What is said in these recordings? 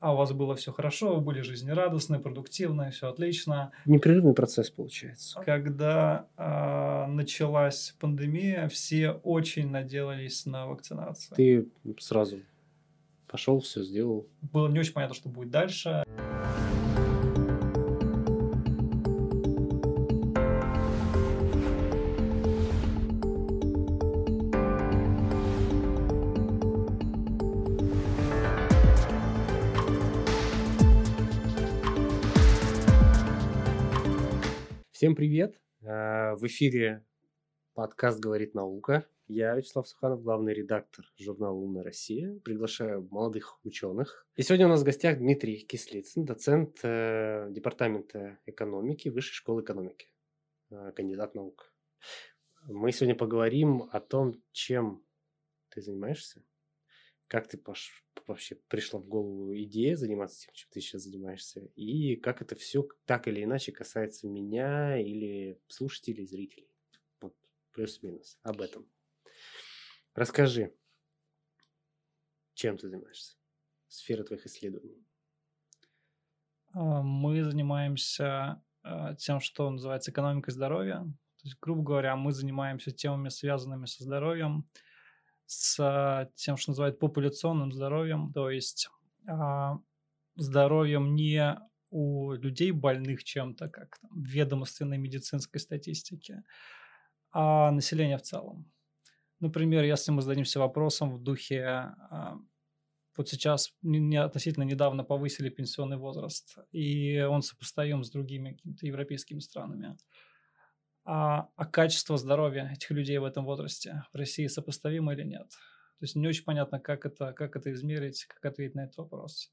а у вас было все хорошо, вы были жизнерадостны, продуктивны, все отлично. Непрерывный процесс получается. Когда э, началась пандемия, все очень надеялись на вакцинацию. Ты сразу пошел, все сделал. Было не очень понятно, что будет дальше. Всем привет! А, в эфире подкаст «Говорит наука». Я Вячеслав Суханов, главный редактор журнала «Умная Россия». Приглашаю молодых ученых. И сегодня у нас в гостях Дмитрий Кислицын, доцент э, Департамента экономики Высшей школы экономики, э, кандидат наук. Мы сегодня поговорим о том, чем ты занимаешься, как ты пош... вообще пришла в голову идея заниматься тем, чем ты сейчас занимаешься, и как это все так или иначе касается меня или слушателей, зрителей. Вот плюс-минус об этом. Расскажи, чем ты занимаешься? Сфера твоих исследований. А, мы занимаемся а, тем, что называется экономикой здоровья. То есть, грубо говоря, мы занимаемся темами, связанными со здоровьем, с тем, что называют популяционным здоровьем, то есть а, здоровьем не у людей больных чем-то, как там, в ведомственной медицинской статистике, а населения в целом. Например, если мы зададимся вопросом в духе, а, вот сейчас не, относительно недавно повысили пенсионный возраст, и он сопоставим с другими какими-то европейскими странами – а, а качество здоровья этих людей в этом возрасте в России сопоставимо или нет. То есть не очень понятно, как это, как это измерить, как ответить на этот вопрос.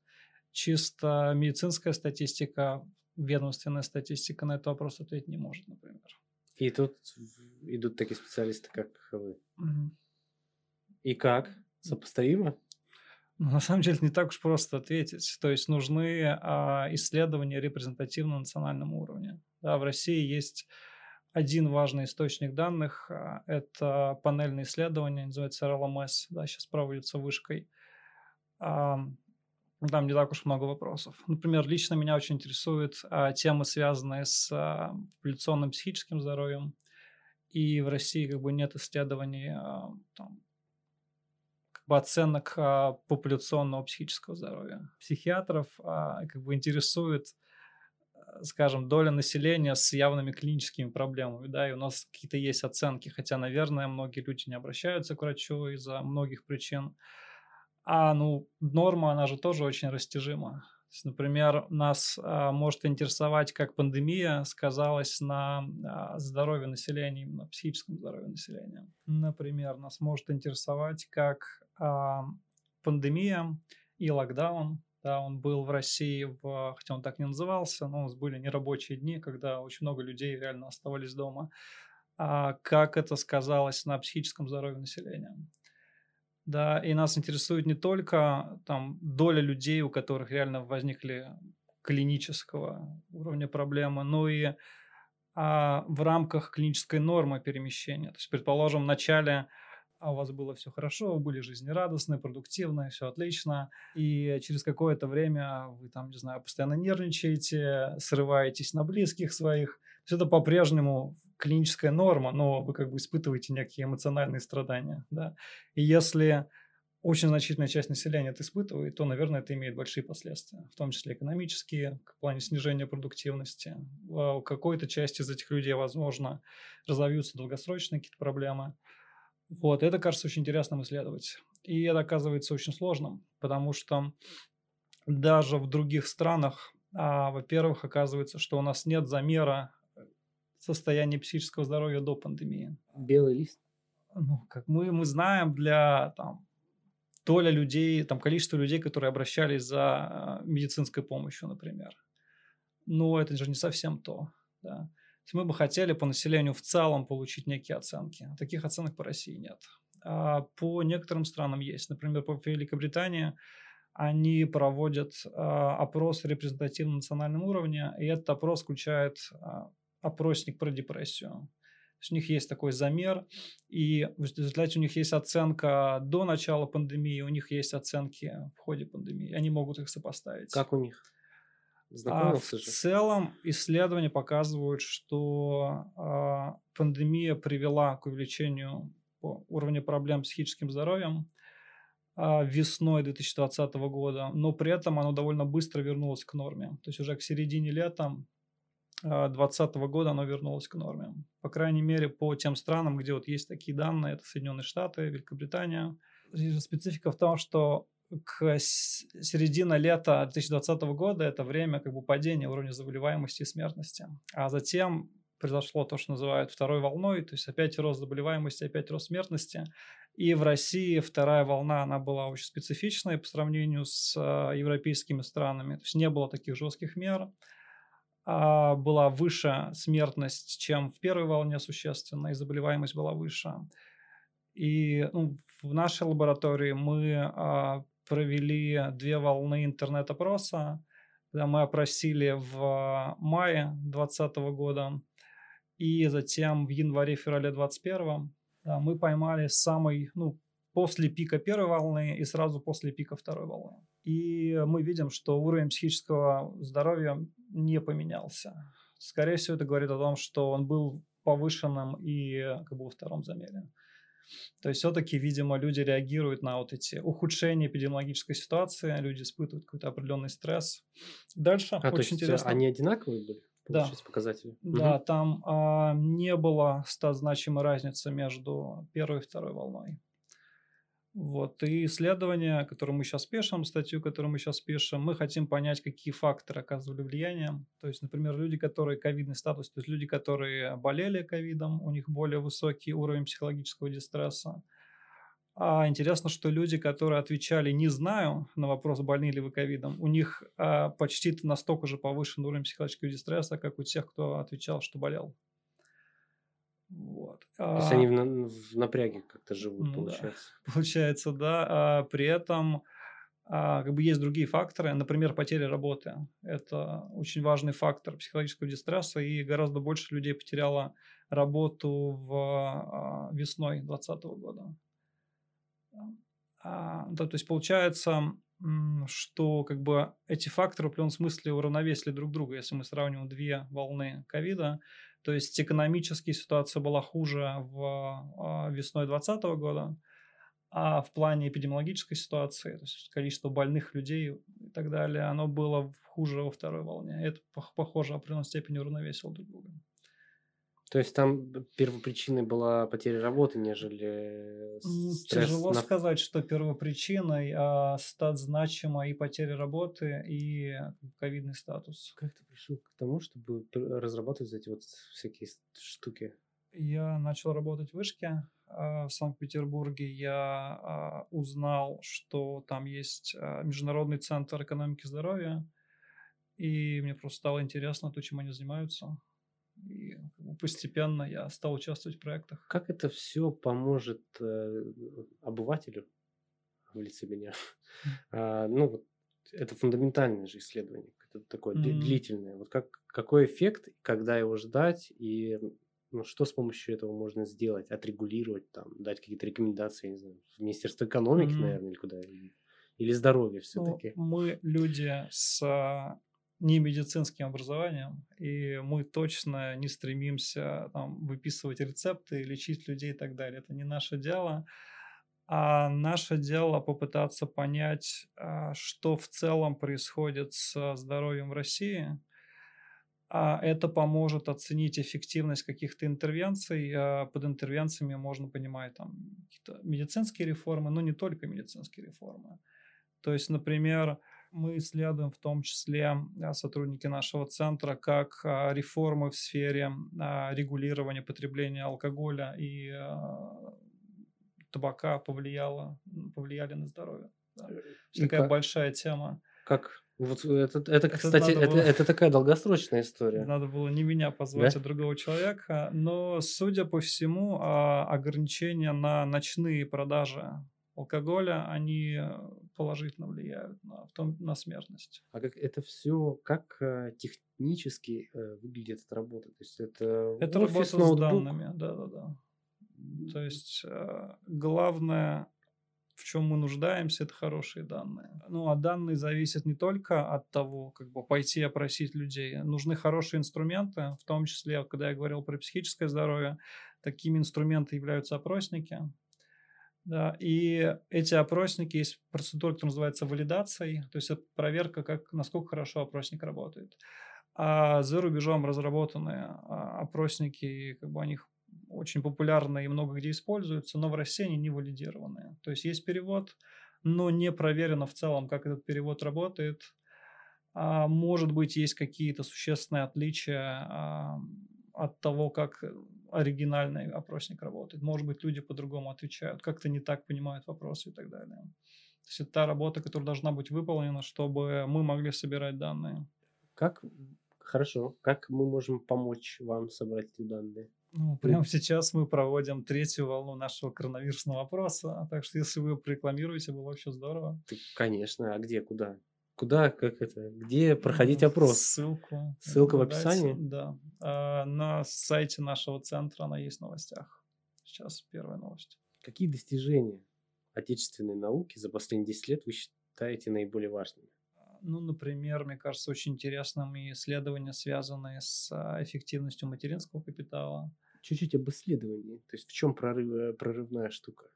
Чисто медицинская статистика, ведомственная статистика на этот вопрос ответить не может, например. И тут идут такие специалисты, как вы. Угу. И как? Сопоставимо? Ну, на самом деле не так уж просто ответить. То есть нужны а, исследования репрезентативно на национальном уровне. Да, в России есть один важный источник данных а, – это панельное исследование, называется RLMS, да, сейчас проводится вышкой. Там не так уж много вопросов. Например, лично меня очень интересуют а, темы, связанные с а, популяционным психическим здоровьем. И в России как бы нет исследований там, бы оценок популяционного психического здоровья. Психиатров как бы интересует скажем, доля населения с явными клиническими проблемами, да, и у нас какие-то есть оценки, хотя, наверное, многие люди не обращаются к врачу из-за многих причин. А, ну, норма, она же тоже очень растяжима. То есть, например, нас а, может интересовать, как пандемия сказалась на а, здоровье населения, на психическом здоровье населения. Например, нас может интересовать, как а, пандемия и локдаун да, он был в России, в, хотя он так не назывался, но у нас были нерабочие дни, когда очень много людей реально оставались дома. А как это сказалось на психическом здоровье населения? Да, и нас интересует не только там доля людей, у которых реально возникли клинического уровня проблемы, но и а, в рамках клинической нормы перемещения. То есть, предположим, в начале а у вас было все хорошо, вы были жизнерадостны, продуктивны, все отлично, и через какое-то время вы там, не знаю, постоянно нервничаете, срываетесь на близких своих, есть это по-прежнему клиническая норма, но вы как бы испытываете некие эмоциональные страдания, да, и если очень значительная часть населения это испытывает, то, наверное, это имеет большие последствия, в том числе экономические, в плане снижения продуктивности. У какой-то части из этих людей, возможно, разовьются долгосрочные какие-то проблемы. Вот, это кажется очень интересным исследовать. И это оказывается очень сложным, потому что даже в других странах, а, во-первых, оказывается, что у нас нет замера состояния психического здоровья до пандемии. Белый лист? Ну, как мы, мы знаем, для там, доля людей, там, количество людей, которые обращались за а, медицинской помощью, например. Но это же не совсем то. Да мы бы хотели по населению в целом получить некие оценки. Таких оценок по России нет. А по некоторым странам есть. Например, по Великобритании они проводят а, опрос репрезентативно национальном уровне, и этот опрос включает а, опросник про депрессию. у них есть такой замер, и в результате у них есть оценка до начала пандемии, у них есть оценки в ходе пандемии. Они могут их сопоставить. Как у них? А в же? целом исследования показывают, что а, пандемия привела к увеличению уровня проблем с психическим здоровьем а, весной 2020 года, но при этом оно довольно быстро вернулось к норме. То есть уже к середине лета 2020 года оно вернулось к норме. По крайней мере, по тем странам, где вот есть такие данные, это Соединенные Штаты, Великобритания. Специфика в том, что к середине лета 2020 года это время как бы падения уровня заболеваемости и смертности. А затем произошло то, что называют второй волной, то есть опять рост заболеваемости, опять рост смертности. И в России вторая волна, она была очень специфичной по сравнению с э, европейскими странами. То есть не было таких жестких мер. А была выше смертность, чем в первой волне существенно, и заболеваемость была выше. И ну, в нашей лаборатории мы а, провели две волны интернет-опроса, мы опросили в мае 2020 года и затем в январе-феврале 2021 да, мы поймали самый, ну, после пика первой волны и сразу после пика второй волны. И мы видим, что уровень психического здоровья не поменялся. Скорее всего, это говорит о том, что он был повышенным и как бы во втором замере. То есть все-таки, видимо, люди реагируют на вот эти ухудшения эпидемиологической ситуации, люди испытывают какой-то определенный стресс. Дальше а, очень интересно. Они одинаковые были? Да. показатели. Да, угу. там а, не было значимой разницы между первой и второй волной. Вот. И исследование, которое мы сейчас пишем, статью, которую мы сейчас пишем, мы хотим понять, какие факторы оказывали влияние. То есть, например, люди, которые ковидный статус, то есть люди, которые болели ковидом, у них более высокий уровень психологического дистресса. А интересно, что люди, которые отвечали «не знаю» на вопрос, больны ли вы ковидом, у них а, почти настолько же повышен уровень психологического дистресса, как у тех, кто отвечал, что болел. Вот. То есть а, они в, в напряге как-то живут, ну, получается. Да. Получается, да. А, при этом а, как бы есть другие факторы, например, потеря работы. Это очень важный фактор психологического дистресса, и гораздо больше людей потеряло работу в а, весной 2020 года. А, да, то есть получается, что как бы эти факторы в определенном смысле уравновесили друг друга, если мы сравниваем две волны ковида. То есть экономически ситуация была хуже в а, весной 2020 года, а в плане эпидемиологической ситуации, то есть количество больных людей и так далее, оно было хуже во второй волне. Это, похоже, определенной степени уравновесило друг друга. То есть там первопричиной была потеря работы, нежели стресс Тяжело на... сказать, что первопричиной, а стат значима и потеря работы, и ковидный статус. Как ты пришел к тому, чтобы разрабатывать эти вот всякие штуки? Я начал работать в Вышке а, в Санкт-Петербурге. Я а, узнал, что там есть а, Международный центр экономики здоровья, и мне просто стало интересно то, чем они занимаются. И постепенно я стал участвовать в проектах. Как это все поможет э, обывателю в лице меня? а, ну, вот это фундаментальное же исследование, это такое mm-hmm. длительное. Вот как, какой эффект, когда его ждать и ну, что с помощью этого можно сделать, отрегулировать, там, дать какие-то рекомендации, не знаю, в Министерство экономики, mm-hmm. наверное, или куда, или здоровья все-таки. Ну, мы люди с не медицинским образованием, и мы точно не стремимся там, выписывать рецепты, лечить людей и так далее. Это не наше дело. А наше дело попытаться понять, а, что в целом происходит с здоровьем в России. А это поможет оценить эффективность каких-то интервенций. А под интервенциями можно понимать там, медицинские реформы, но не только медицинские реформы. То есть, например, мы исследуем в том числе а, сотрудники нашего центра, как а, реформы в сфере а, регулирования потребления алкоголя и табака повлияло, повлияли на здоровье. Да. Э, такая как? большая тема. Как? Вот это, это, это кстати, это, было, это такая долгосрочная история. Надо было не меня позвать, да? а другого человека. Но, судя по всему, ограничения на ночные продажи алкоголя, они положительно влияют на, в том, на смертность. А как это все, как э, технически э, выглядит эта работа? То есть это, это работа с данными, да-да-да. То есть э, главное в чем мы нуждаемся, это хорошие данные. Ну, а данные зависят не только от того, как бы пойти опросить людей. Нужны хорошие инструменты, в том числе, когда я говорил про психическое здоровье, такими инструментами являются опросники. Да, и эти опросники, есть процедура, которая называется валидацией, то есть это проверка, как, насколько хорошо опросник работает. А за рубежом разработанные а, опросники, как бы они очень популярны и много где используются, но в России они не валидированные. То есть есть перевод, но не проверено в целом, как этот перевод работает. А, может быть, есть какие-то существенные отличия от того, как оригинальный опросник работает. Может быть, люди по-другому отвечают, как-то не так понимают вопросы и так далее. То есть это та работа, которая должна быть выполнена, чтобы мы могли собирать данные. Как хорошо, как мы можем помочь вам собрать эти данные? Ну, прямо сейчас мы проводим третью волну нашего коронавирусного опроса, так что если вы рекламируете, было вообще здорово. Ты, конечно, а где, куда? Куда, как это, где проходить опрос? Ссылку. Ссылка в описании? Да. А, на сайте нашего центра она есть в новостях. Сейчас первая новость. Какие достижения отечественной науки за последние 10 лет вы считаете наиболее важными? Ну, например, мне кажется, очень интересным исследования, связанные с а, эффективностью материнского капитала. Чуть-чуть об исследовании. То есть в чем прорыв, э, прорывная штука?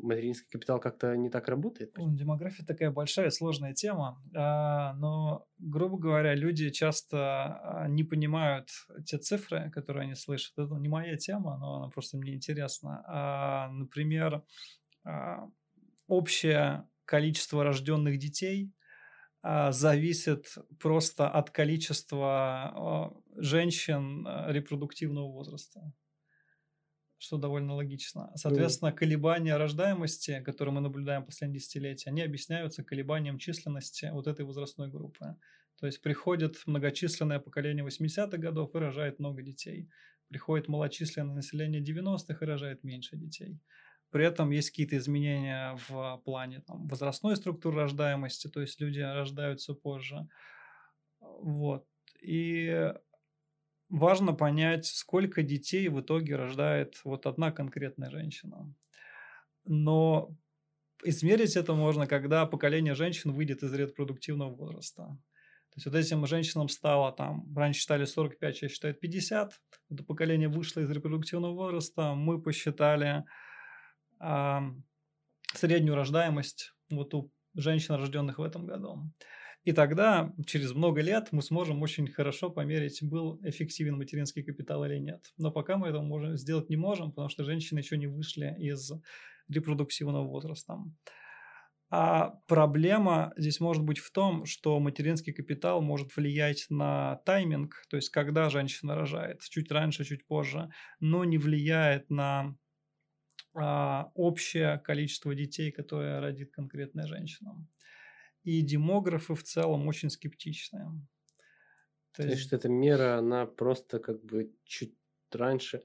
Материнский капитал как-то не так работает? Демография такая большая, сложная тема, а, но, грубо говоря, люди часто а, не понимают те цифры, которые они слышат. Это не моя тема, но она просто мне интересна. Например, общее количество рожденных детей – а, зависит просто от количества а, женщин а, репродуктивного возраста, что довольно логично. Соответственно, колебания рождаемости, которые мы наблюдаем последние десятилетия, они объясняются колебанием численности вот этой возрастной группы. То есть приходит многочисленное поколение 80-х годов и рожает много детей. Приходит малочисленное население 90-х и рожает меньше детей. При этом есть какие-то изменения в плане там, возрастной структуры рождаемости, то есть люди рождаются позже. Вот. И важно понять, сколько детей в итоге рождает вот одна конкретная женщина. Но измерить это можно, когда поколение женщин выйдет из репродуктивного возраста. То есть вот этим женщинам стало там, раньше считали 45, сейчас считают 50. Это поколение вышло из репродуктивного возраста. Мы посчитали среднюю рождаемость вот у женщин, рожденных в этом году. И тогда, через много лет, мы сможем очень хорошо померить, был эффективен материнский капитал или нет. Но пока мы это можем, сделать не можем, потому что женщины еще не вышли из репродуктивного возраста. А проблема здесь может быть в том, что материнский капитал может влиять на тайминг, то есть когда женщина рожает, чуть раньше, чуть позже, но не влияет на а, общее количество детей, которое родит конкретная женщина. И демографы в целом очень скептичны. То, То есть, что эта мера, она просто как бы чуть раньше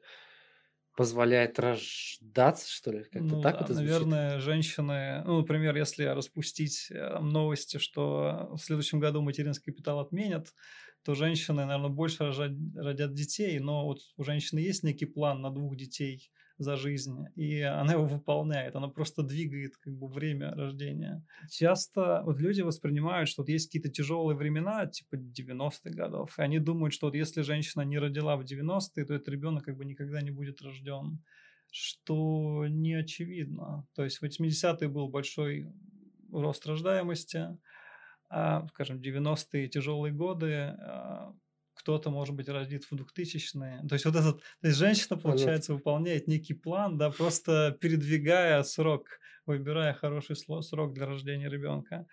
позволяет рождаться, что ли? Как-то ну, так да, это звучит? Наверное, женщины, ну, например, если распустить э, новости, что в следующем году материнский капитал отменят, то женщины, наверное, больше рожать, родят детей, но вот у женщины есть некий план на двух детей за жизнь, и она его выполняет, она просто двигает как бы время рождения. Часто вот люди воспринимают, что вот есть какие-то тяжелые времена, типа 90-х годов, и они думают, что вот если женщина не родила в 90-е, то этот ребенок как бы никогда не будет рожден, что не очевидно. То есть в 80-е был большой рост рождаемости, а, скажем, 90-е тяжелые годы а, кто-то, может быть, родит в 2000-е. То есть вот этот, то есть женщина, получается, выполняет некий план, да, просто передвигая срок, выбирая хороший срок для рождения ребенка.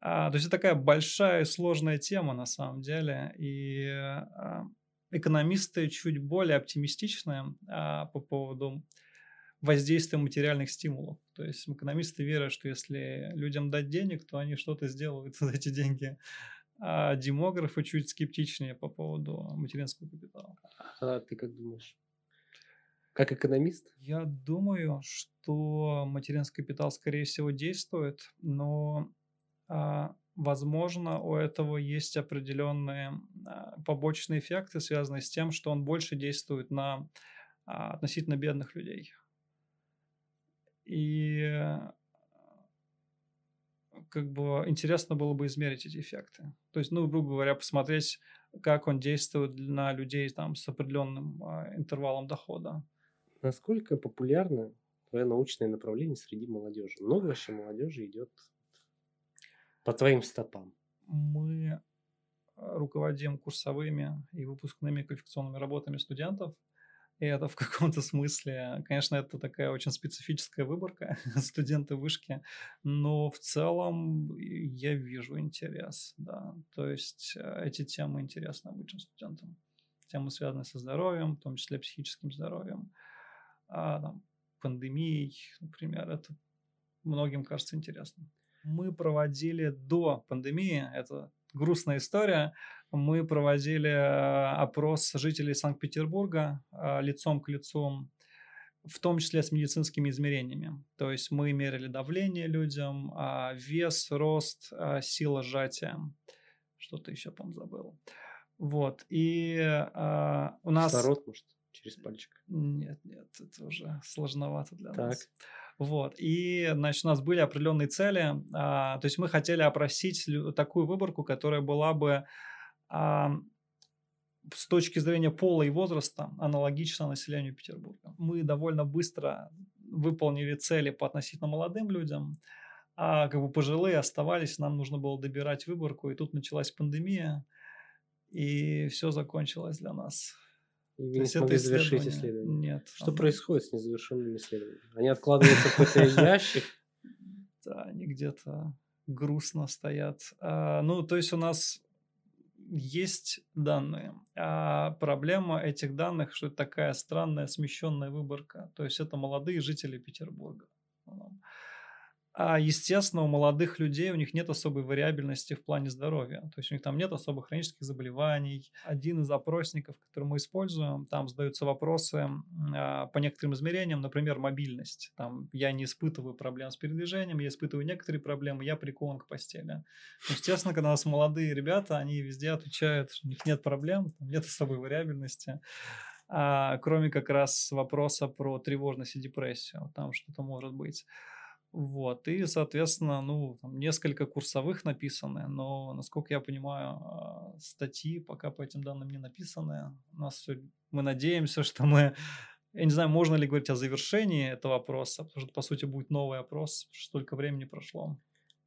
А, то есть это такая большая и сложная тема на самом деле, и а, экономисты чуть более оптимистичны а, по поводу воздействия материальных стимулов. То есть экономисты верят, что если людям дать денег, то они что-то сделают за эти деньги а демографы чуть скептичнее по поводу материнского капитала. А ты как думаешь? как экономист? Я думаю, что материнский капитал, скорее всего, действует, но, а, возможно, у этого есть определенные а, побочные эффекты, связанные с тем, что он больше действует на относительно бедных людей. И как бы интересно было бы измерить эти эффекты. То есть, ну, грубо говоря, посмотреть, как он действует на людей там с определенным э, интервалом дохода. Насколько популярно твое научное направление среди молодежи? Много вообще молодежи идет по твоим стопам? Мы руководим курсовыми и выпускными квалификационными работами студентов – и это в каком-то смысле, конечно, это такая очень специфическая выборка студенты вышки, но в целом я вижу интерес, да. То есть э, эти темы интересны обычным студентам. Темы, связанные со здоровьем, в том числе психическим здоровьем, а, там, пандемией, например, это многим кажется интересным. Мы проводили до пандемии, это грустная история, мы проводили э, опрос жителей Санкт-Петербурга э, лицом к лицу, в том числе с медицинскими измерениями. То есть мы мерили давление людям, а, вес, рост, а, сила сжатия. Что-то еще, по-моему, забыл. Вот. И а, у нас... Кислород, может, через пальчик? Нет, нет, это уже сложновато для так. нас. Вот. И, значит, у нас были определенные цели. А, то есть мы хотели опросить такую выборку, которая была бы а, с точки зрения пола и возраста аналогично населению Петербурга. Мы довольно быстро выполнили цели по относительно молодым людям, а как бы пожилые оставались, нам нужно было добирать выборку, и тут началась пандемия, и все закончилось для нас. И вы не смогли завершить исследование? Нет. Что оно... происходит с незавершенными исследованиями? Они откладываются в какой-то ящик? Да, они где-то грустно стоят. А, ну, то есть у нас есть данные. А проблема этих данных, что это такая странная смещенная выборка. То есть это молодые жители Петербурга. А, естественно, у молодых людей у них нет особой вариабельности в плане здоровья. То есть у них там нет особых хронических заболеваний. Один из опросников, который мы используем, там задаются вопросы а, по некоторым измерениям, например, мобильность. Там я не испытываю проблем с передвижением, я испытываю некоторые проблемы, я прикован к постели. Естественно, когда у нас молодые ребята, они везде отвечают, что у них нет проблем, нет особой вариабельности. А, кроме как раз вопроса про тревожность и депрессию. Там что-то может быть. Вот, и, соответственно, ну, там несколько курсовых написаны, но, насколько я понимаю, а, статьи пока по этим данным не написаны. У нас все, мы надеемся, что мы, я не знаю, можно ли говорить о завершении этого опроса, потому что, по сути, будет новый опрос, столько времени прошло.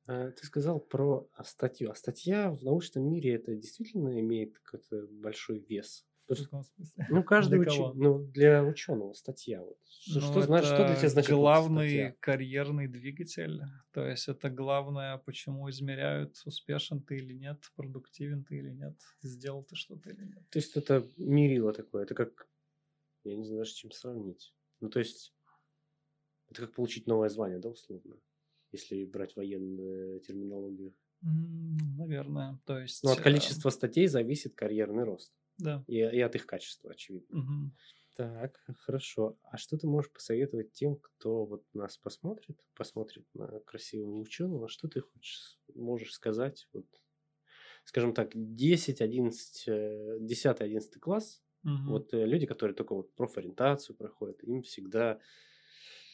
А, ты сказал про статью. А статья в научном мире это действительно имеет какой-то большой вес? Смысле? Ну, каждый ученый, ну, для ученого статья. Вот. Что, ну, что, значит, что для тебя значит главный статья? карьерный двигатель. То есть это главное, почему измеряют, успешен ты или нет, продуктивен ты или нет, сделал ты что-то или нет. То есть это мерило такое, это как, я не знаю даже, чем сравнить. Ну, то есть это как получить новое звание, да, условно, если брать военную терминологию. Наверное, то есть... Но от э, количества статей зависит карьерный рост. Да. И, и от их качества, очевидно. Угу. Так, хорошо. А что ты можешь посоветовать тем, кто вот нас посмотрит, посмотрит на красивого ученого? Что ты хочешь, можешь сказать? Вот, скажем так, 10, 11, 10, 11 класс, угу. вот э, люди, которые только вот профориентацию проходят, им всегда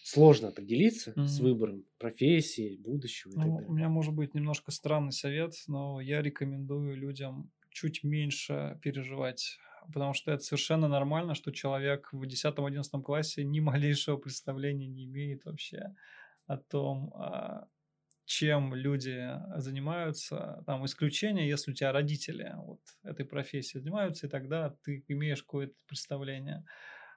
сложно определиться mm с выбором профессии, будущего и ну, так далее. У меня может быть немножко странный совет, но я рекомендую людям чуть меньше переживать. Потому что это совершенно нормально, что человек в 10-11 классе ни малейшего представления не имеет вообще о том, а, чем люди занимаются. Там исключение, если у тебя родители вот этой профессией занимаются, и тогда ты имеешь какое-то представление.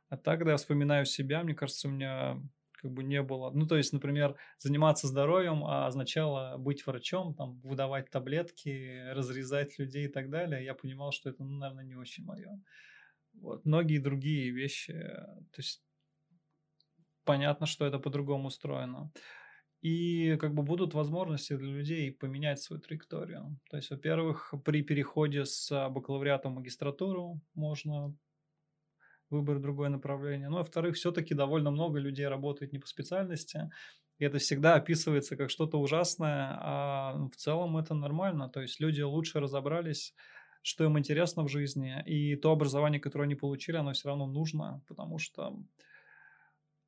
А так, когда я вспоминаю себя, мне кажется, у меня как бы не было. Ну, то есть, например, заниматься здоровьем а означало быть врачом, там, выдавать таблетки, разрезать людей и так далее. Я понимал, что это, ну, наверное, не очень мое. Вот. Многие другие вещи, то есть, понятно, что это по-другому устроено. И как бы будут возможности для людей поменять свою траекторию. То есть, во-первых, при переходе с бакалавриата в магистратуру можно выбрать другое направление. Ну, во-вторых, все-таки довольно много людей работает не по специальности, и это всегда описывается как что-то ужасное, а в целом это нормально. То есть люди лучше разобрались, что им интересно в жизни, и то образование, которое они получили, оно все равно нужно, потому что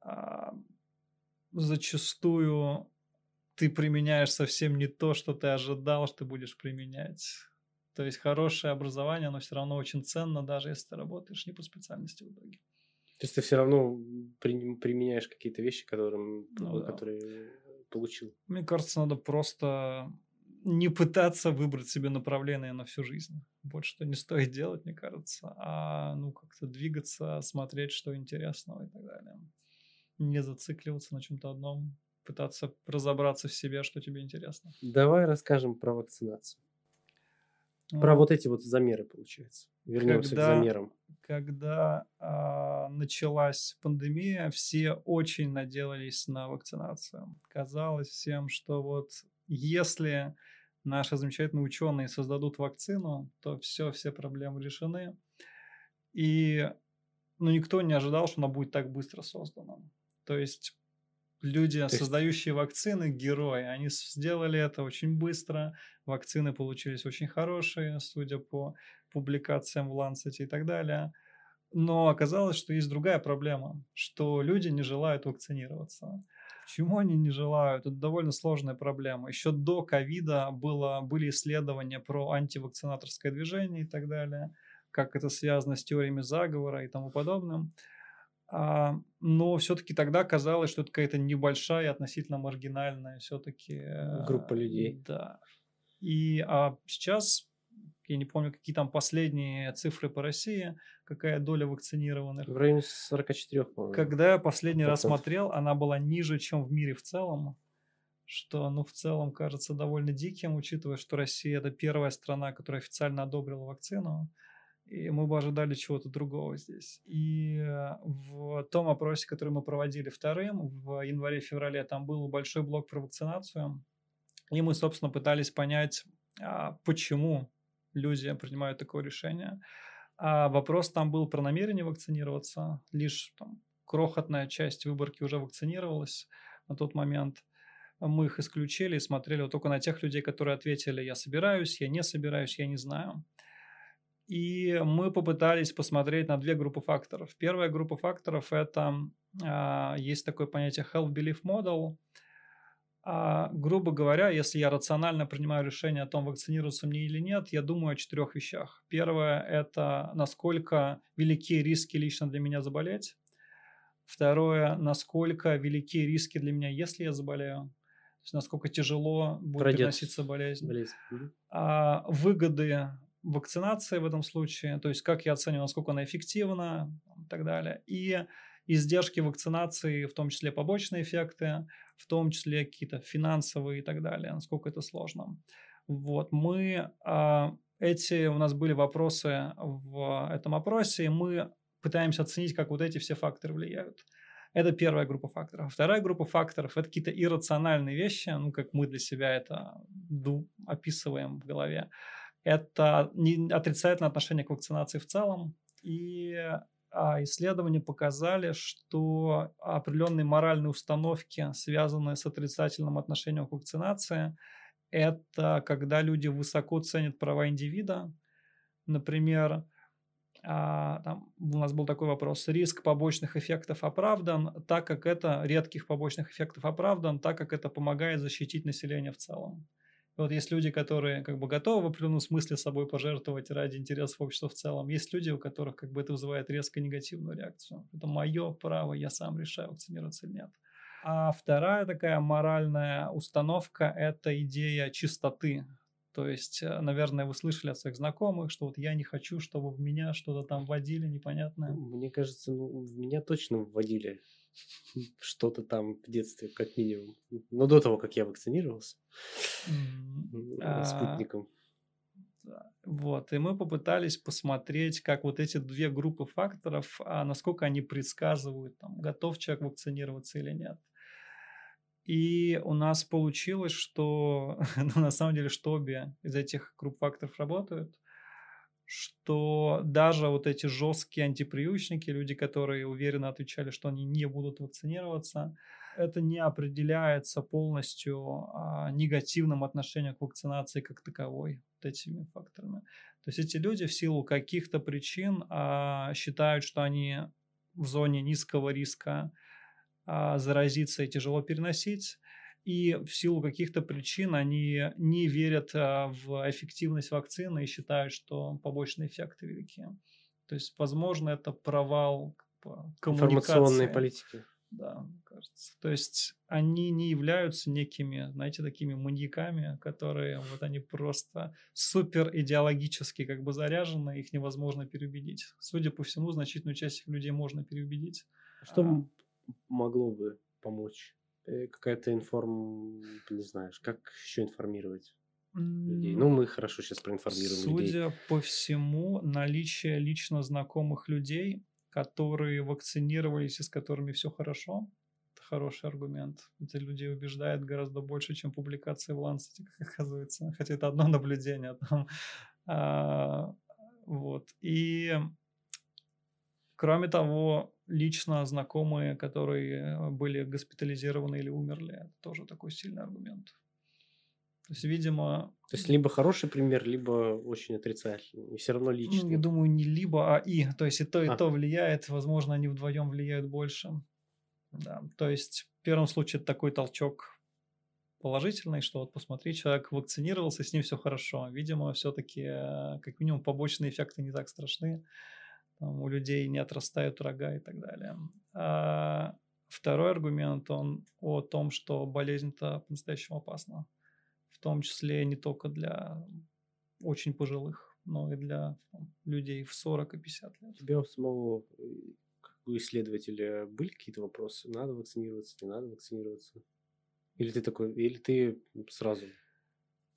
а, зачастую ты применяешь совсем не то, что ты ожидал, что ты будешь применять. То есть хорошее образование, оно все равно очень ценно, даже если ты работаешь не по специальности в итоге. То есть ты все равно при, применяешь какие-то вещи, которые, ну, которые да. получил. Мне кажется, надо просто не пытаться выбрать себе направление на всю жизнь. Вот что не стоит делать, мне кажется, а ну как-то двигаться, смотреть, что интересного и так далее. Не зацикливаться на чем-то одном, пытаться разобраться в себе, что тебе интересно. Давай расскажем про вакцинацию. Про вот эти вот замеры, получается. Вернемся когда, к замерам. Когда а, началась пандемия, все очень надеялись на вакцинацию. Казалось всем, что вот если наши замечательные ученые создадут вакцину, то все, все проблемы решены. И ну, никто не ожидал, что она будет так быстро создана. То есть люди, есть... создающие вакцины, герои. Они сделали это очень быстро. Вакцины получились очень хорошие, судя по публикациям в Lancet и так далее. Но оказалось, что есть другая проблема, что люди не желают вакцинироваться. Почему они не желают? Это довольно сложная проблема. Еще до ковида было, были исследования про антивакцинаторское движение и так далее, как это связано с теориями заговора и тому подобным. А, но все-таки тогда казалось, что это какая-то небольшая, относительно маргинальная все-таки э, группа людей. Да. И а сейчас, я не помню, какие там последние цифры по России, какая доля вакцинированных. В районе 44, по-моему. Когда я последний раз смотрел, она была ниже, чем в мире в целом что, ну, в целом кажется довольно диким, учитывая, что Россия – это первая страна, которая официально одобрила вакцину. И мы бы ожидали чего-то другого здесь. И э, в том опросе, который мы проводили вторым, в январе-феврале, там был большой блок про вакцинацию. И мы, собственно, пытались понять, а, почему люди принимают такое решение. А вопрос там был про намерение вакцинироваться. Лишь там, крохотная часть выборки уже вакцинировалась на тот момент. Мы их исключили и смотрели вот только на тех людей, которые ответили «я собираюсь», «я не собираюсь», «я не знаю». И мы попытались посмотреть на две группы факторов. Первая группа факторов – это а, есть такое понятие health belief model. А, грубо говоря, если я рационально принимаю решение о том, вакцинироваться мне или нет, я думаю о четырех вещах. Первое – это насколько велики риски лично для меня заболеть. Второе – насколько велики риски для меня, если я заболею. То есть насколько тяжело будет Пройдет переноситься болезнь. болезнь. А, выгоды вакцинации в этом случае, то есть как я оцениваю, насколько она эффективна и так далее. И издержки вакцинации, в том числе побочные эффекты, в том числе какие-то финансовые и так далее, насколько это сложно. Вот, мы, а, эти, у нас были вопросы в этом опросе, и мы пытаемся оценить, как вот эти все факторы влияют. Это первая группа факторов. Вторая группа факторов – это какие-то иррациональные вещи, ну, как мы для себя это описываем в голове это отрицательное отношение к вакцинации в целом. И а, исследования показали, что определенные моральные установки, связанные с отрицательным отношением к вакцинации, это когда люди высоко ценят права индивида. Например, а, там у нас был такой вопрос, риск побочных эффектов оправдан, так как это, редких побочных эффектов оправдан, так как это помогает защитить население в целом вот есть люди, которые как бы готовы в определенном смысле собой пожертвовать ради интересов общества в целом. Есть люди, у которых как бы это вызывает резко негативную реакцию. Это мое право, я сам решаю, вакцинироваться или нет. А вторая такая моральная установка – это идея чистоты. То есть, э, наверное, вы слышали от своих знакомых, что вот я не хочу, чтобы в меня что-то там вводили непонятное. Мне кажется, ну, в меня точно вводили что-то там в детстве, как минимум. Но до того, как я вакцинировался mm-hmm. спутником. Вот, и мы попытались посмотреть, как вот эти две группы факторов, а насколько они предсказывают, там, готов человек вакцинироваться или нет. И у нас получилось, что ну, на самом деле, что обе из этих групп факторов работают. Что даже вот эти жесткие антиприучники, люди, которые уверенно отвечали, что они не будут вакцинироваться, это не определяется полностью а, негативным отношением к вакцинации как таковой, вот этими факторами. То есть эти люди в силу каких-то причин а, считают, что они в зоне низкого риска а, заразиться и тяжело переносить, и в силу каких-то причин они не верят а, в эффективность вакцины и считают, что побочные эффекты велики. То есть, возможно, это провал информационной политики. Да, кажется. То есть они не являются некими, знаете, такими маньяками, которые вот они просто супер идеологически как бы заряжены, их невозможно переубедить. Судя по всему, значительную часть людей можно переубедить. Что а... могло бы помочь? Э, какая-то информ... Не знаешь, как еще информировать? людей. Ну, мы хорошо сейчас проинформируем Судя людей. Судя по всему, наличие лично знакомых людей, которые вакцинировались и с которыми все хорошо, это хороший аргумент. Это людей убеждает гораздо больше, чем публикации в Lancet, как оказывается. Хотя это одно наблюдение там. А, вот. И кроме того, лично знакомые, которые э, были госпитализированы или умерли. Это тоже такой сильный аргумент. То есть, видимо... То есть, либо хороший пример, либо очень отрицательный. И все равно личный. Я думаю, не либо, а и. То есть, и то, и а. то влияет. Возможно, они вдвоем влияют больше. Да. То есть, в первом случае, такой толчок положительный, что вот посмотри, человек вакцинировался, с ним все хорошо. Видимо, все-таки, э, как минимум, побочные эффекты не так страшны там, у людей не отрастают рога и так далее. А второй аргумент, он о том, что болезнь-то по-настоящему опасна. В том числе не только для очень пожилых, но и для там, людей в 40 и 50 лет. У тебя у самого э, как у исследователя были какие-то вопросы? Надо вакцинироваться, не надо вакцинироваться? Или ты такой, или ты сразу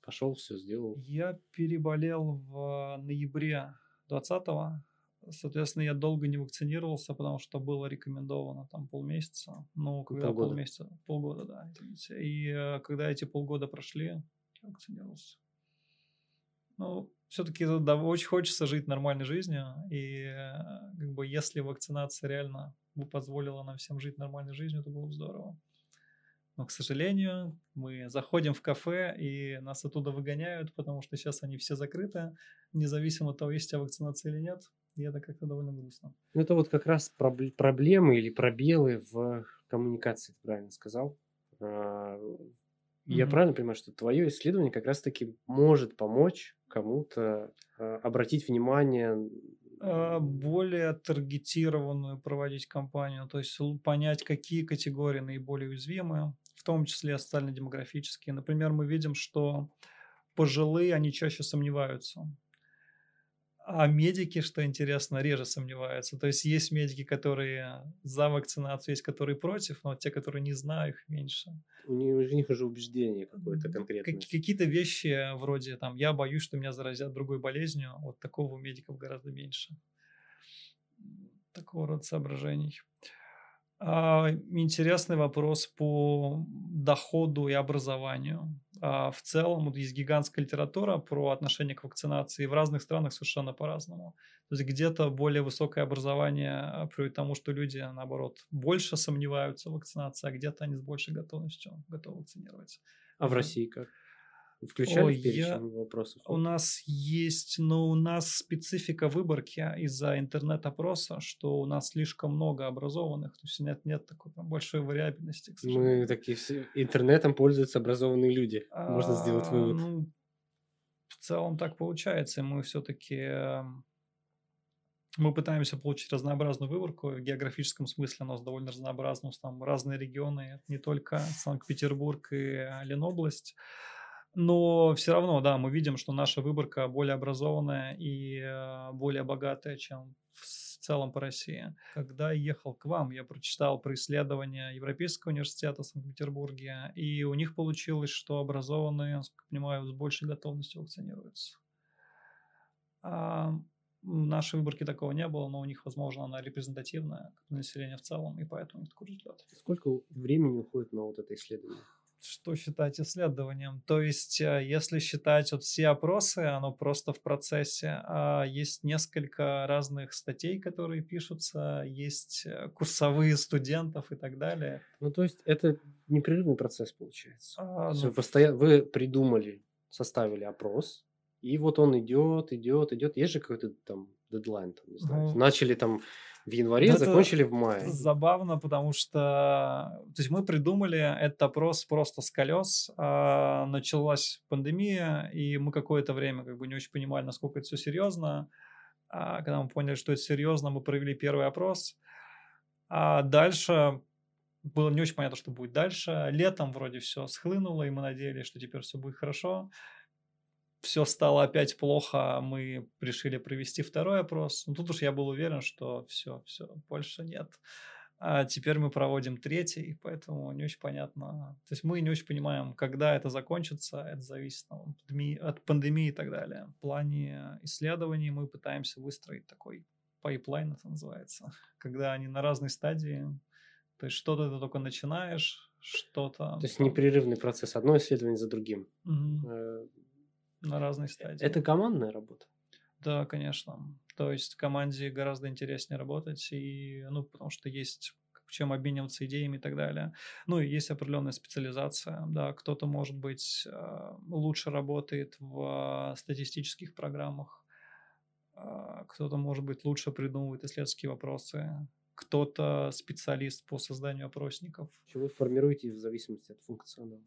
пошел, все сделал? Я переболел в ноябре 20-го, Соответственно, я долго не вакцинировался, потому что было рекомендовано там полмесяца. Ну, когда полгода. полмесяца, полгода, да, извините. И э, когда эти полгода прошли, я вакцинировался. Ну, все-таки да, очень хочется жить нормальной жизнью. И э, как бы если вакцинация реально бы позволила нам всем жить нормальной жизнью, это было бы здорово. Но, к сожалению, мы заходим в кафе, и нас оттуда выгоняют, потому что сейчас они все закрыты, независимо от того, есть у тебя вакцинация или нет. И это как-то довольно грустно. Ну, это вот как раз проблемы или пробелы в коммуникации, ты правильно сказал. А, я mm-hmm. правильно понимаю, что твое исследование как раз-таки может помочь кому-то а, обратить внимание а, более таргетированную проводить кампанию, то есть понять, какие категории наиболее уязвимы, в том числе социально-демографические. Например, мы видим, что пожилые, они чаще сомневаются. А медики, что интересно, реже сомневаются. То есть есть медики, которые за вакцинацию, есть которые против, но те, которые не знают, их меньше. У них, уже убеждение какое-то конкретное. Как, какие-то вещи вроде там «я боюсь, что меня заразят другой болезнью», вот такого у медиков гораздо меньше. Такого рода соображений. А, интересный вопрос по доходу и образованию. А, в целом есть гигантская литература про отношение к вакцинации. В разных странах совершенно по-разному. То есть где-то более высокое образование приводит к тому, что люди, наоборот, больше сомневаются в вакцинации, а где-то они с большей готовностью готовы вакцинировать. А в России как? Включали Ой, перечень я... вопросов? У нас есть, но у нас специфика выборки из-за интернет-опроса, что у нас слишком много образованных, то есть нет, нет такой там, большой вариабельности. Мы такие все, интернетом пользуются образованные люди, можно сделать а, вывод. Ну, в целом так получается, мы все-таки эм, мы пытаемся получить разнообразную выборку. В географическом смысле у нас довольно разнообразно. У нас там разные регионы, не только Санкт-Петербург и Ленобласть. Но все равно, да, мы видим, что наша выборка более образованная и э, более богатая, чем в целом по России. Когда я ехал к вам, я прочитал про исследования Европейского университета в Санкт-Петербурге, и у них получилось, что образованные, насколько я понимаю, с большей готовностью вакцинируются. А в нашей выборке такого не было, но у них, возможно, она репрезентативная как население в целом, и поэтому у них такой результат. Сколько времени уходит на вот это исследование? Что считать исследованием? То есть, э, если считать вот все опросы, оно просто в процессе. А есть несколько разных статей, которые пишутся, есть э, курсовые студентов и так далее. Ну, то есть, это непрерывный процесс получается. А, ну, вы, постоянно, вы придумали, составили опрос, и вот он идет, идет, идет. Есть же какой-то там дедлайн, там, не знаю. Ну, Начали там в январе, это закончили в мае. забавно, потому что то есть мы придумали этот опрос просто с колес. а, началась пандемия, и мы какое-то время как бы не очень понимали, насколько это все серьезно. А когда мы поняли, что это серьезно, мы провели первый опрос. А дальше было не очень понятно, что будет дальше. Летом вроде все схлынуло, и мы надеялись, что теперь все будет хорошо. Все стало опять плохо, мы решили провести второй опрос. Ну, тут уж я был уверен, что все, все, больше нет. А теперь мы проводим третий, поэтому не очень понятно. То есть мы не очень понимаем, когда это закончится. Это зависит там, от, пандемии, и так далее. В плане исследований мы пытаемся выстроить такой pipeline, это называется, когда они на разной стадии. То есть что-то ты только начинаешь, что-то То есть непрерывный процесс, одно исследование за другим. Э, на разной стадии. Это командная работа. Да, конечно. То есть в команде гораздо интереснее работать, и, ну, потому что есть чем обмениваться идеями и так далее. Ну, и есть определенная специализация, да, кто-то, может быть, а, лучше работает в статистических программах, а, кто-то, может быть, лучше придумывает исследовательские вопросы, кто-то специалист по созданию опросников. Вы формируете в зависимости от функционала.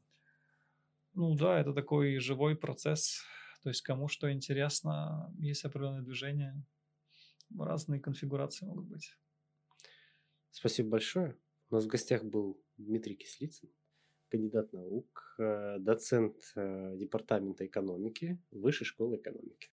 Ну да, это такой живой процесс. То есть кому что интересно, есть определенное движение, разные конфигурации могут быть. Спасибо большое. У нас в гостях был Дмитрий Кислицын, кандидат наук, э, доцент э, департамента экономики Высшей школы экономики.